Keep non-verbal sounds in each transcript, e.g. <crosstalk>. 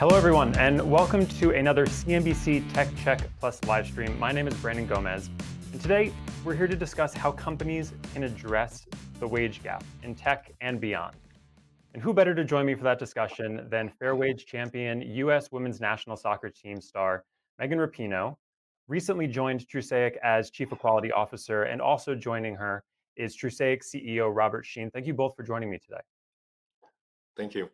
Hello, everyone, and welcome to another CNBC Tech Check Plus live stream. My name is Brandon Gomez, and today we're here to discuss how companies can address the wage gap in tech and beyond. And who better to join me for that discussion than fair wage champion, U.S. women's national soccer team star Megan Rapinoe, recently joined Trusaic as Chief Equality Officer, and also joining her is Trusaic CEO Robert Sheen. Thank you both for joining me today. Thank you.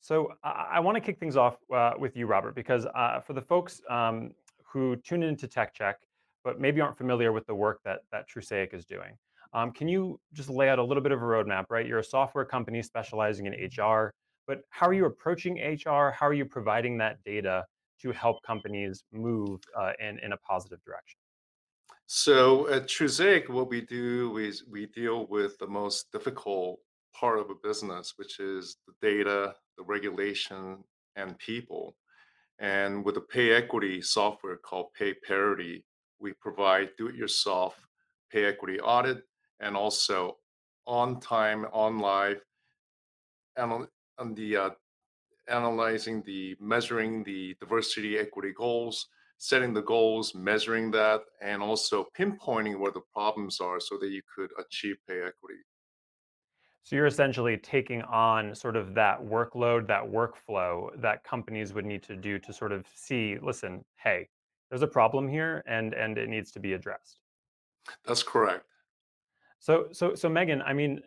So I, I want to kick things off uh, with you, Robert, because uh, for the folks um, who tune into Tech Check, but maybe aren't familiar with the work that that Trusaic is doing, um, can you just lay out a little bit of a roadmap, right? You're a software company specializing in HR, but how are you approaching HR? How are you providing that data to help companies move uh, in, in a positive direction? So at Trusaic, what we do is we deal with the most difficult part of a business, which is the data, the regulation, and people. And with the pay equity software called Pay Parity, we provide do-it-yourself pay equity audit and also on time, on live, and on the uh, analyzing the measuring the diversity equity goals, setting the goals, measuring that, and also pinpointing where the problems are so that you could achieve pay equity. So you're essentially taking on sort of that workload, that workflow that companies would need to do to sort of see, listen, hey, there's a problem here and and it needs to be addressed. That's correct. So, so, so Megan, I mean,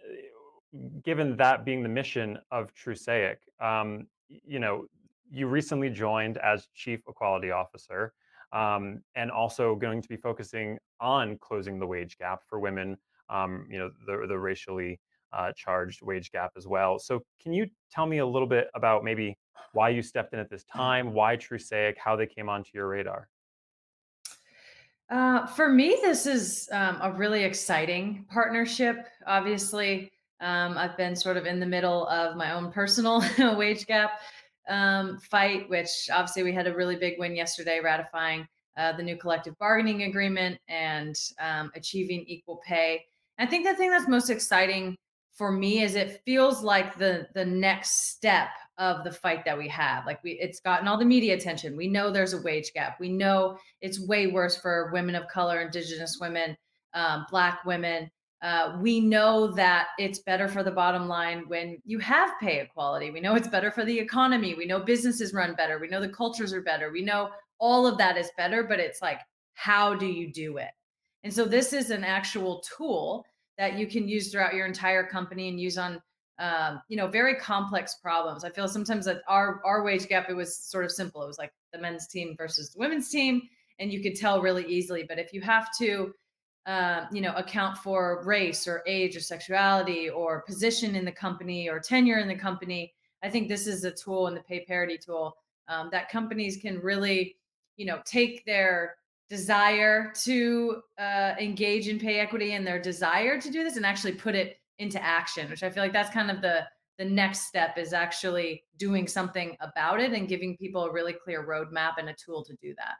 given that being the mission of Trusaic, um, you know, you recently joined as Chief Equality Officer, um, and also going to be focusing on closing the wage gap for women. Um, you know, the the racially uh, charged wage gap as well. So, can you tell me a little bit about maybe why you stepped in at this time, why Trusaic, how they came onto your radar? Uh, for me, this is um, a really exciting partnership. Obviously, um, I've been sort of in the middle of my own personal <laughs> wage gap um, fight, which obviously we had a really big win yesterday, ratifying uh, the new collective bargaining agreement and um, achieving equal pay. I think the thing that's most exciting for me is it feels like the the next step of the fight that we have. Like we it's gotten all the media attention. We know there's a wage gap. We know it's way worse for women of color, indigenous women, um, black women. Uh, we know that it's better for the bottom line when you have pay equality. We know it's better for the economy. We know businesses run better. We know the cultures are better. We know all of that is better, but it's like, how do you do it? And so this is an actual tool that you can use throughout your entire company and use on um, you know, very complex problems. I feel sometimes that our our wage gap it was sort of simple. It was like the men's team versus the women's team, and you could tell really easily. But if you have to, uh, you know, account for race or age or sexuality or position in the company or tenure in the company, I think this is a tool in the pay parity tool um, that companies can really, you know, take their desire to uh, engage in pay equity and their desire to do this and actually put it into action, which I feel like that's kind of the the next step is actually doing something about it and giving people a really clear roadmap and a tool to do that.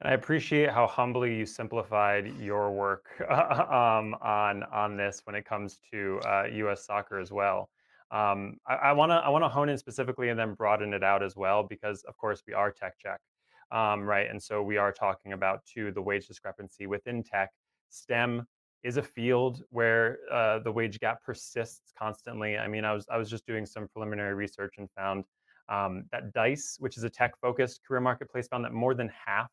And I appreciate how humbly you simplified your work <laughs> um, on on this when it comes to uh, U.S. soccer as well. Um, I want to I want to hone in specifically and then broaden it out as well because of course we are tech check, um, right? And so we are talking about too the wage discrepancy within tech. STEM is a field where uh, the wage gap persists constantly. I mean, I was I was just doing some preliminary research and found um, that Dice, which is a tech-focused career marketplace, found that more than half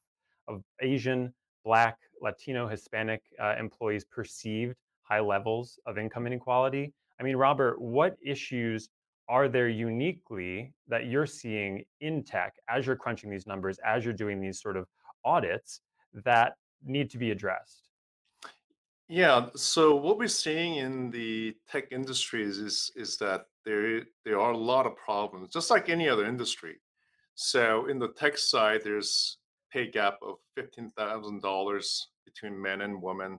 of Asian, Black, Latino, Hispanic uh, employees perceived high levels of income inequality. I mean, Robert, what issues are there uniquely that you're seeing in tech as you're crunching these numbers, as you're doing these sort of audits that need to be addressed? Yeah, so what we're seeing in the tech industries is is that there there are a lot of problems, just like any other industry. So in the tech side, there's pay gap of fifteen thousand dollars between men and women.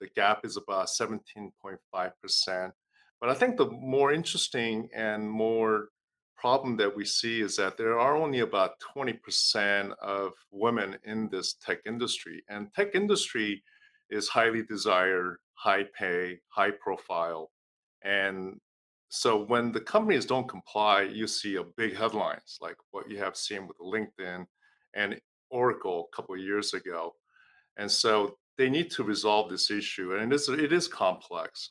The gap is about seventeen point five percent. But I think the more interesting and more problem that we see is that there are only about 20% of women in this tech industry and tech industry is highly desired high pay high profile and so when the companies don't comply you see a big headlines like what you have seen with linkedin and oracle a couple of years ago and so they need to resolve this issue and it is it is complex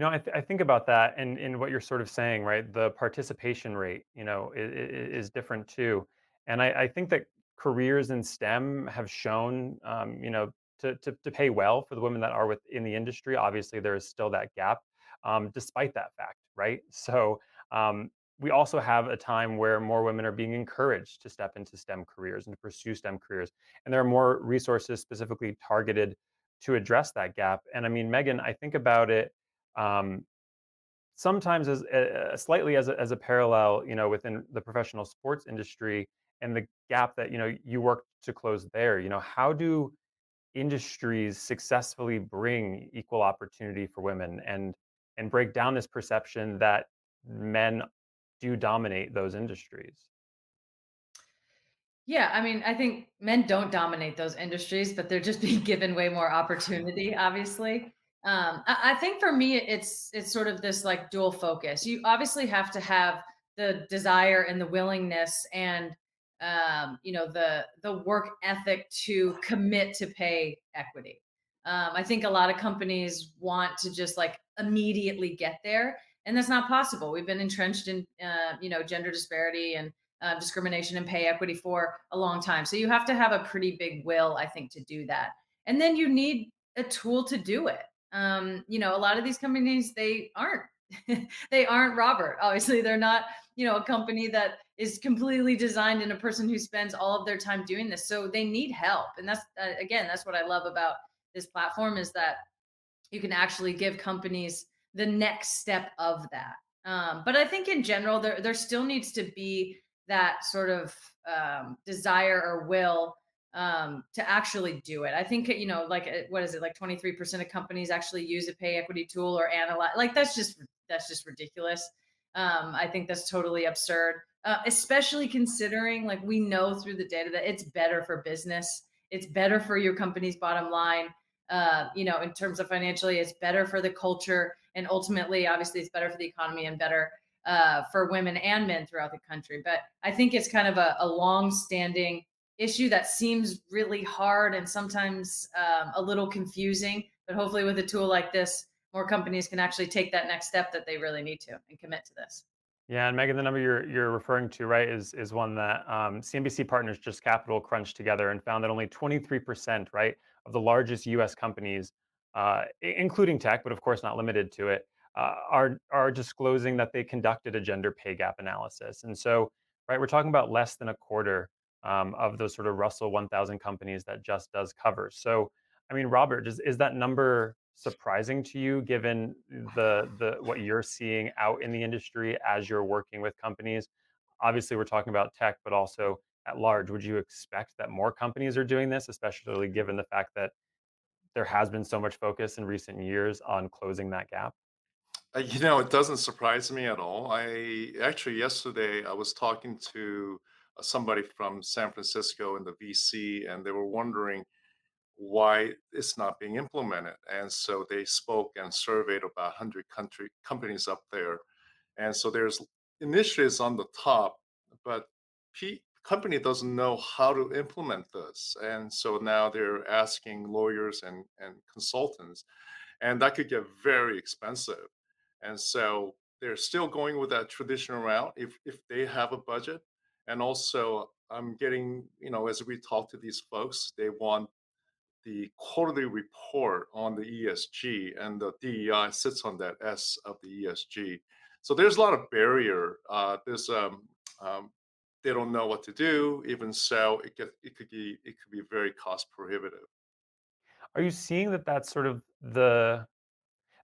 You know, I, th- I think about that and in what you're sort of saying, right? The participation rate, you know, is, is different too. And I, I think that careers in STEM have shown, um, you know, to, to, to pay well for the women that are within the industry. Obviously, there is still that gap, um, despite that fact, right? <laughs> So um, we also have a time where more women are being encouraged to step into STEM careers and to pursue STEM careers. And there are more resources specifically targeted to address that gap. And I mean, Megan, I think about it um, sometimes as uh, slightly as a, as a parallel, you know, within the professional sports industry and the gap that you know you work to close there. You know, how do industries successfully bring equal opportunity for women and and break down this perception that men do dominate those industries? Yeah, I mean, I think men don't dominate those industries, but they're just <laughs> being given way more opportunity, obviously. Um, I, think for me, it's it's sort of this like dual focus. You obviously have to have the desire and the willingness and um, you know the the work ethic to commit to pay equity. Um, I think a lot of companies want to just like immediately get there, and that's not possible. We've been entrenched in uh, you know gender disparity and uh, discrimination and pay equity for a long time. So you have to have a pretty big will, I think, to do that. And then you need a tool to do it um, you know, a lot of these companies they aren't <laughs> they aren't Robert. Obviously, they're not, you know, a company that is completely designed in a person who spends all of their time doing this. So they need help. And that's uh, again, that's what I love about this platform is that you can actually give companies the next step of that. Um, but I think in general, there there still needs to be that sort of um, desire or will um, to actually do it. I think you know, like uh, what is it? Like twenty three percent of companies actually use a pay equity tool or analyze. Like that's just that's just ridiculous. Um, I think that's totally absurd, uh, especially considering like we know through the data that it's better for business. It's better for your company's bottom line. Uh, you know, in terms of financially, it's better for the culture, and ultimately, obviously, it's better for the economy and better uh, for women and men throughout the country. But I think it's kind of a, a long-standing issue that seems really hard and sometimes um, a little confusing. But hopefully, with a tool like this, more companies can actually take that next step that they really need to and commit to this. Yeah, and Megan, the number you're you're referring to, right, is is one that um, CNBC Partners JUST Capital crunched together and found that only 23%, right, of the largest U.S. companies, uh, including tech, but of course not limited to it, uh, are are disclosing that they conducted a gender pay gap analysis. And so, right, we're talking about less than a quarter um, of those sort of Russell 1000 companies that just does cover. So, I mean, Robert, is, is that number surprising to you given the the what you're seeing out in the industry as you're working with companies? Obviously, we're talking about tech, but also at large. Would you expect that more companies are doing this, especially given the fact that there has been so much focus in recent years on closing that gap? Uh, you know, it doesn't surprise me at all. I actually yesterday I was talking to Uh, somebody from San Francisco in the VC, and they were wondering why it's not being implemented. And so they spoke and surveyed about 100 country companies up there. And so there's initiatives on the top, but P, company doesn't know how to implement this. And so now they're asking lawyers and, and consultants, and that could get very expensive. And so they're still going with that traditional route if, if they have a budget. And also, I'm getting, you know, as we talk to these folks, they want the quarterly report on the ESG, and the DEI sits on that S of the ESG. So there's a lot of barrier. Uh, there's um, um, they don't know what to do. Even so, it could it could be it could be very cost prohibitive. Are you seeing that that's sort of the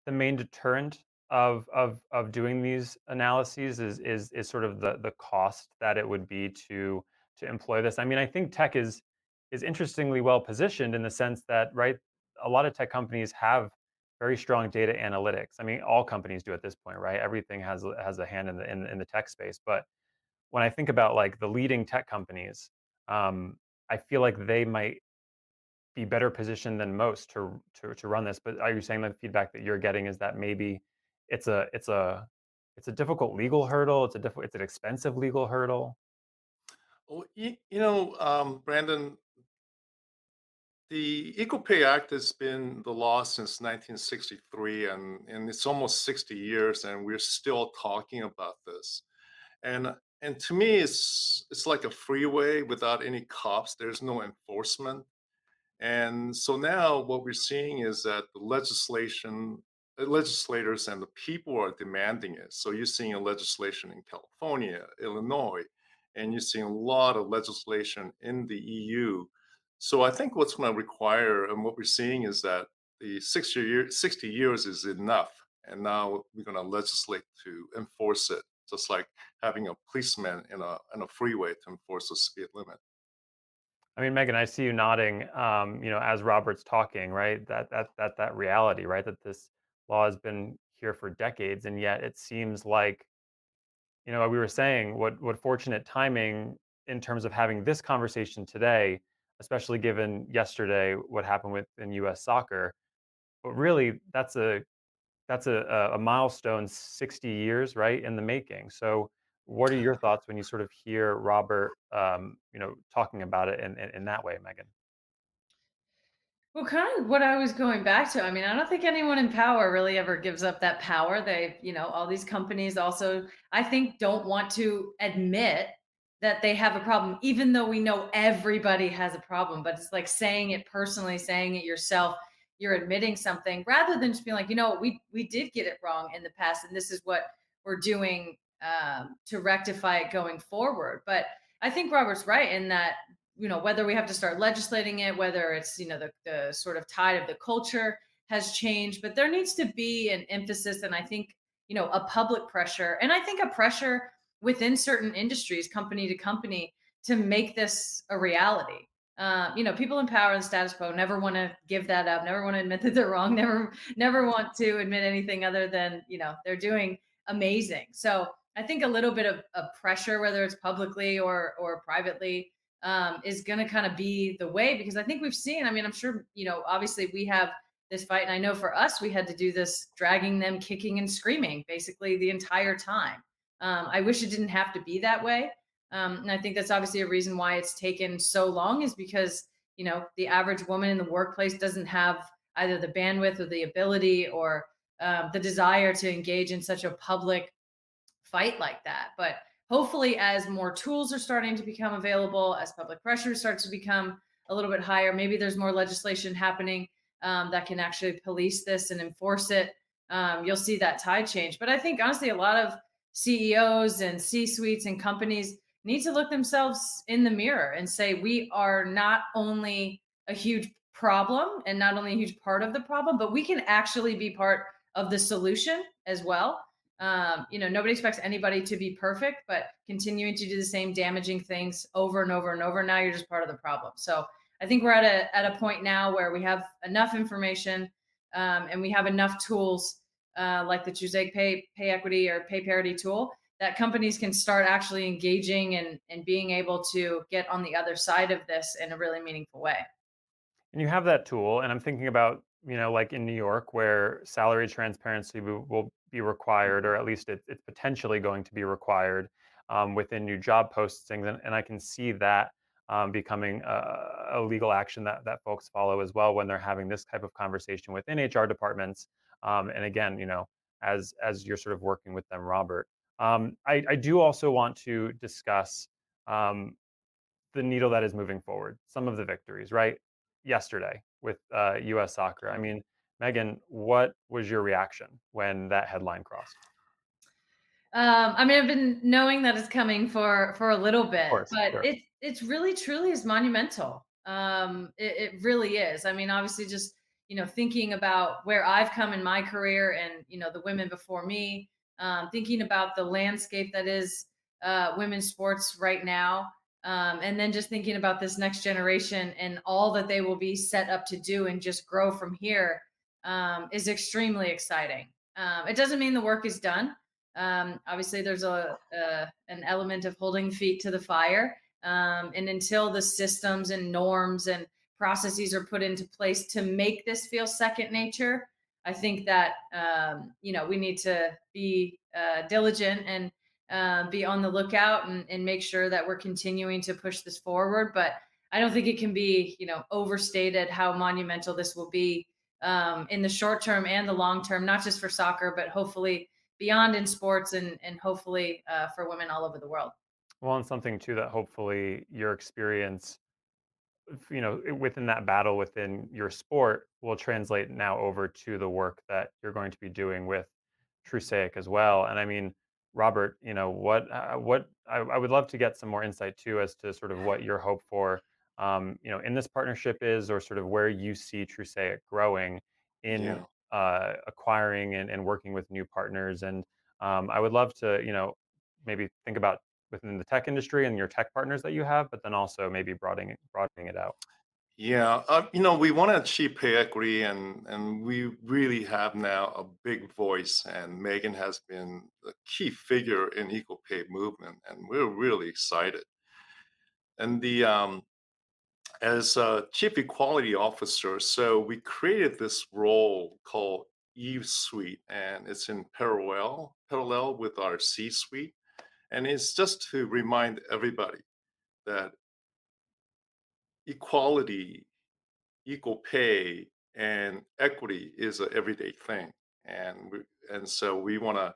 the main deterrent of of of doing these analyses is is is sort of the the cost that it would be to to employ this. I mean, I think tech is is interestingly well positioned in the sense that right, a lot of tech companies have very strong data analytics. I mean, all companies do at this point, right? Everything has has a hand in the in, in the tech space. But when I think about like the leading tech companies, um, I feel like they might be better positioned than most to to to run this. But are you saying that the feedback that you're getting is that maybe it's a it's a it's a difficult legal hurdle. It's a diff- it's an expensive legal hurdle. Well, you, know, um, Brandon, the Equal Pay Act has been the law since 1963, and, and it's almost 60 years, and we're still talking about this. And and to me, it's it's like a freeway without any cops. There's no enforcement. And so now what we're seeing is that the legislation, legislators and the people are demanding it. So you're seeing a legislation in California, Illinois, and you're seeing a lot of legislation in the EU. So I think what's going to require, and what we're seeing is that the 60, year, 60 years is enough. And now we're going to legislate to enforce it, just like having a policeman in a, in a freeway to enforce the speed limit. I mean, Megan, I see you nodding. Um, you know, as Robert's talking, right? That that that that reality, right? That this law has been here for decades, and yet it seems like, you know, we were saying what what fortunate timing in terms of having this conversation today, especially given yesterday what happened with in U.S. soccer. But really, that's a that's a, a milestone 60 years right in the making so what are your <laughs> thoughts when you sort of hear Robert, um, you know, talking about it in, in, in that way, Megan? Well, kind of what I was going back to. I mean, I don't think anyone in power really ever gives up that power. They, you know, all these companies also, I think, don't want to admit that they have a problem, even though we know everybody has a problem. But it's like saying it personally, saying it yourself. You're admitting something rather than just being like, you know, we we did get it wrong in the past, and this is what we're doing um, to rectify it going forward. But I think Robert's right in that you know whether we have to start legislating it, whether it's you know the the sort of tide of the culture has changed, but there needs to be an emphasis, and I think you know a public pressure, and I think a pressure within certain industries, company to company, to make this a reality. Um, you know, people in power and status quo never want to give that up, never want to admit that they're wrong, <laughs> never, never want to admit anything other than you know they're doing amazing. So I think a little bit of, of pressure, whether it's publicly or or privately, um, is going to kind of be the way because I think we've seen. I mean, I'm sure you know. Obviously, we have this fight, and I know for us, we had to do this, dragging them, kicking and screaming, basically the entire time. Um, I wish it didn't have to be that way, um, and I think that's obviously a reason why it's taken so long, is because you know the average woman in the workplace doesn't have either the bandwidth or the ability or um, the desire to engage in such a public fight like that. But hopefully, as more tools are starting to become available, as public pressure starts to become a little bit higher, maybe there's more legislation happening um, that can actually police this and enforce it. Um, you'll see that tide change. But I think honestly, a lot of CEOs and C suites and companies need to look themselves in the mirror and say, we are not only a huge problem and not only a huge part of the problem, but we can actually be part of the solution as well. Um, you know, nobody expects anybody to be perfect, but continuing to do the same damaging things over and over and over, now you're just part of the problem. So I think we're at a at a point now where we have enough information um, and we have enough tools uh, like the Trusaic Pay Pay Equity or Pay Parity tool that companies can start actually engaging and and being able to get on the other side of this in a really meaningful way. And you have that tool, and I'm thinking about you know, like in New York, where salary transparency will, be required, or at least it, it's potentially going to be required um, within new job postings, and, and I can see that um, becoming a, a, legal action that that folks follow as well when they're having this type of conversation within HR departments. Um, and again, you know, as as you're sort of working with them, Robert, um, I, I, do also want to discuss um, the needle that is moving forward. Some of the victories, right? Yesterday, with uh, U.S. soccer. I mean, Megan, what was your reaction when that headline crossed? Um, I mean, I've been knowing that it's coming for for a little bit, course, but it it's really truly is monumental. Um, it, it really is. I mean, obviously, just you know, thinking about where I've come in my career and, you know, the women before me, um, thinking about the landscape that is uh, women's sports right now. Um, and then just thinking about this next generation and all that they will be set up to do and just grow from here um, is extremely exciting. Um, it doesn't mean the work is done. Um, obviously, there's a, a, an element of holding feet to the fire, um, and until the systems and norms and processes are put into place to make this feel second nature, I think that um, you know we need to be uh, diligent and uh, be on the lookout and, and make sure that we're continuing to push this forward. But I don't think it can be you know overstated how monumental this will be um, in the short term and the long term, not just for soccer, but hopefully beyond in sports and and hopefully uh, for women all over the world. Well, and something too that hopefully your experience, you know, within that battle within your sport will translate now over to the work that you're going to be doing with Trusaic as well. And I mean, Robert, you know, what uh, what I, I would love to get some more insight too as to sort of what your hope for, um, you know, in this partnership is, or sort of where you see Trusaic growing in Yeah. uh, acquiring and, and working with new partners. And um, I would love to, you know, maybe think about within the tech industry and your tech partners that you have, but then also maybe broadening broadening it out. Yeah, uh, you know, we want to achieve pay equity, and and we really have now a big voice, and Megan has been a key figure in equal pay movement, and we're really excited. And the um, as a chief equality officer, so we created this role called E Suite, and it's in parallel parallel with our C Suite, and it's just to remind everybody that equality equal pay and equity is an everyday thing and we, and so we want to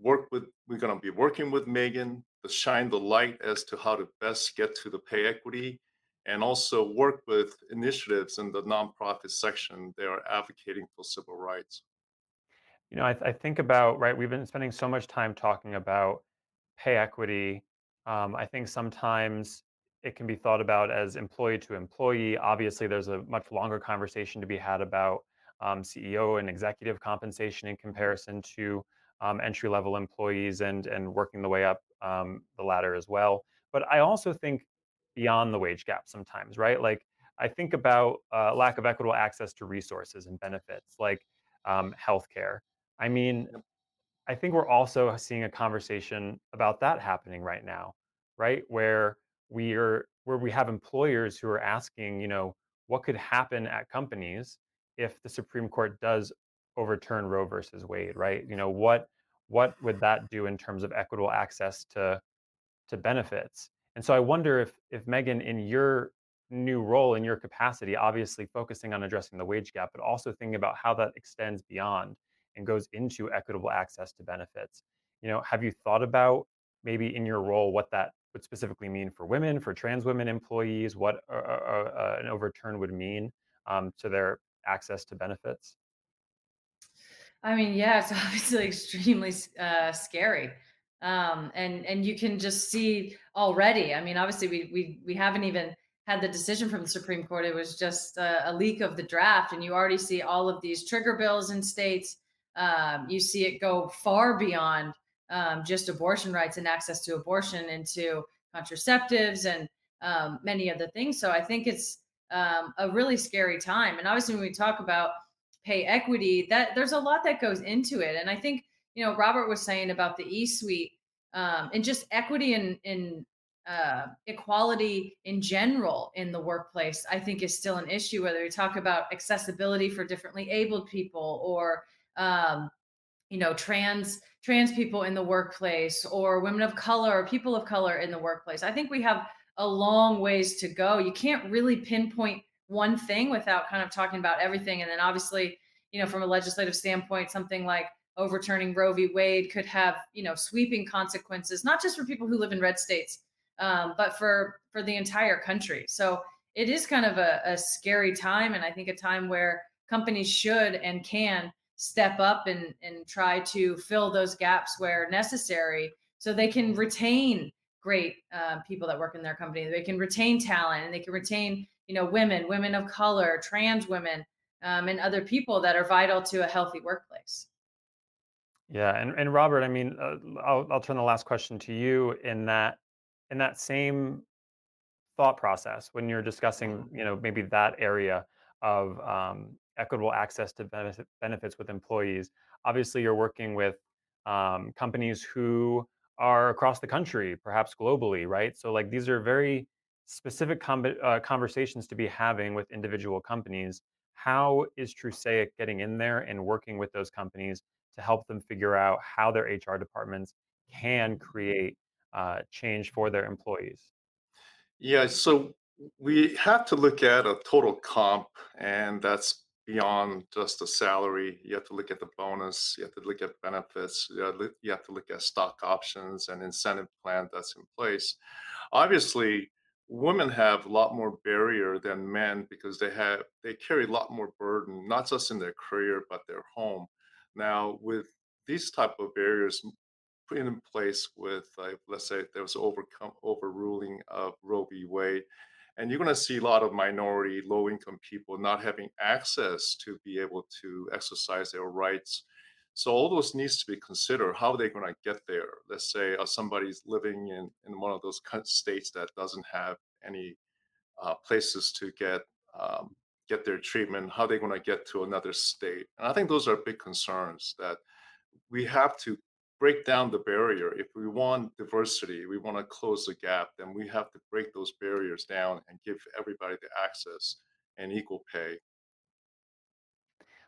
work with we're going to be working with megan to shine the light as to how to best get to the pay equity and also work with initiatives in the nonprofit section they are advocating for civil rights You know, I, I think about, right, we've been spending so much time talking about pay equity. Um, I think sometimes it can be thought about as employee to employee. Obviously, there's a much longer conversation to be had about um, CEO and executive compensation in comparison to um, entry level employees and, and working the way up um, the ladder as well. But I also think beyond the wage gap sometimes, right? Like, I think about uh, lack of equitable access to resources and benefits like um, healthcare. I mean, I think we're also seeing a conversation about that happening right now, right? Where we are where we have employers who are asking, you know, what could happen at companies if the Supreme Court does overturn Roe versus Wade, right? You know, what what would that do in terms of equitable access to to benefits. And so I wonder if if Megan, in your new role, in your capacity, obviously focusing on addressing the wage gap, but also thinking about how that extends beyond and goes into equitable access to benefits. You know, have you thought about maybe in your role what that would specifically mean for women, for trans women employees, what uh, uh, uh, an overturn would mean um, to their access to benefits? I mean, yeah, it's <laughs> obviously extremely uh, scary, um, and and you can just see already. I mean, obviously, we we we haven't even had the decision from the Supreme Court. It was just a, a leak of the draft, and you already see all of these trigger bills in states. Um, you see it go far beyond um, just abortion rights and access to abortion into contraceptives and um, many other things. So I think it's um, a really scary time. And obviously, when we talk about pay equity that there's a lot that goes into it and i think you know robert was saying about the e suite um, and just equity and in uh, equality in general in the workplace i think is still an issue whether we talk about accessibility for differently abled people or um, you know trans trans people in the workplace or women of color or people of color in the workplace. I think we have a long ways to go. You can't really pinpoint one thing without kind of talking about everything. And then obviously you know from a legislative standpoint something like overturning roe v. Wade could have you know sweeping consequences not just for people who live in red states um, but for for the entire country. So it is kind of a, a scary time and i think a time where companies should and can step up and and try to fill those gaps where necessary so they can retain great uh, people that work in their company they can retain talent and they can retain you know women women of color trans women um, and other people that are vital to a healthy workplace. Yeah, and, and Robert, I mean, uh, I'll, I'll turn the last question to you in that in that same thought process when you're discussing, you know, maybe that area of um, equitable access to benefit, benefits with employees. Obviously, you're working with um, companies who are across the country, perhaps globally, right? So, like, these are very specific com- uh, conversations to be having with individual companies. How is Trusaic getting in there and working with those companies to help them figure out how their HR departments can create uh, change for their employees? Yeah, so we have to look at a total comp, and that's beyond just the salary. You have to look at the bonus, you have to look at benefits, you have to look at stock options and incentive plan that's in place. Obviously, women have a lot more barrier than men because they have they carry a lot more burden, not just in their career but their home. Now, with these type of barriers put in place with, uh, let's say, there was overcome overruling of Roe v. Wade, and you're going to see a lot of minority, low-income people not having access to be able to exercise their rights. So all those needs to be considered. How are they going to get there? Let's say uh, somebody's living in in one of those states that doesn't have any uh, places to get um, get their treatment. How are they going to get to another state? And I think those are big concerns that we have to break down the barrier. If we want diversity, we want to close the gap, then we have to break those barriers down and give everybody the access and equal pay.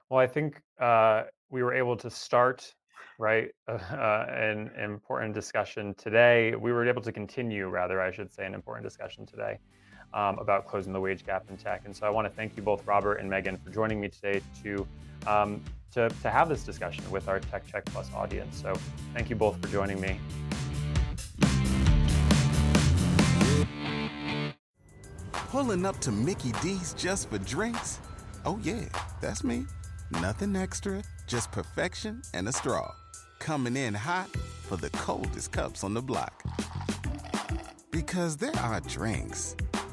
Well, I think uh, we were able to start right uh, <laughs> an important discussion today. We were able to continue, rather, I should say, an important discussion today um, about closing the wage gap in tech. And so I want to thank you both, Robert and Megan, for joining me today to um, to, to have this discussion with our Tech Check Plus audience. So thank you both for joining me. Pulling up to Mickey D's just for drinks? Oh, yeah, that's me. Nothing extra, just perfection and a straw. Coming in hot for the coldest cups on the block. Because there are drinks,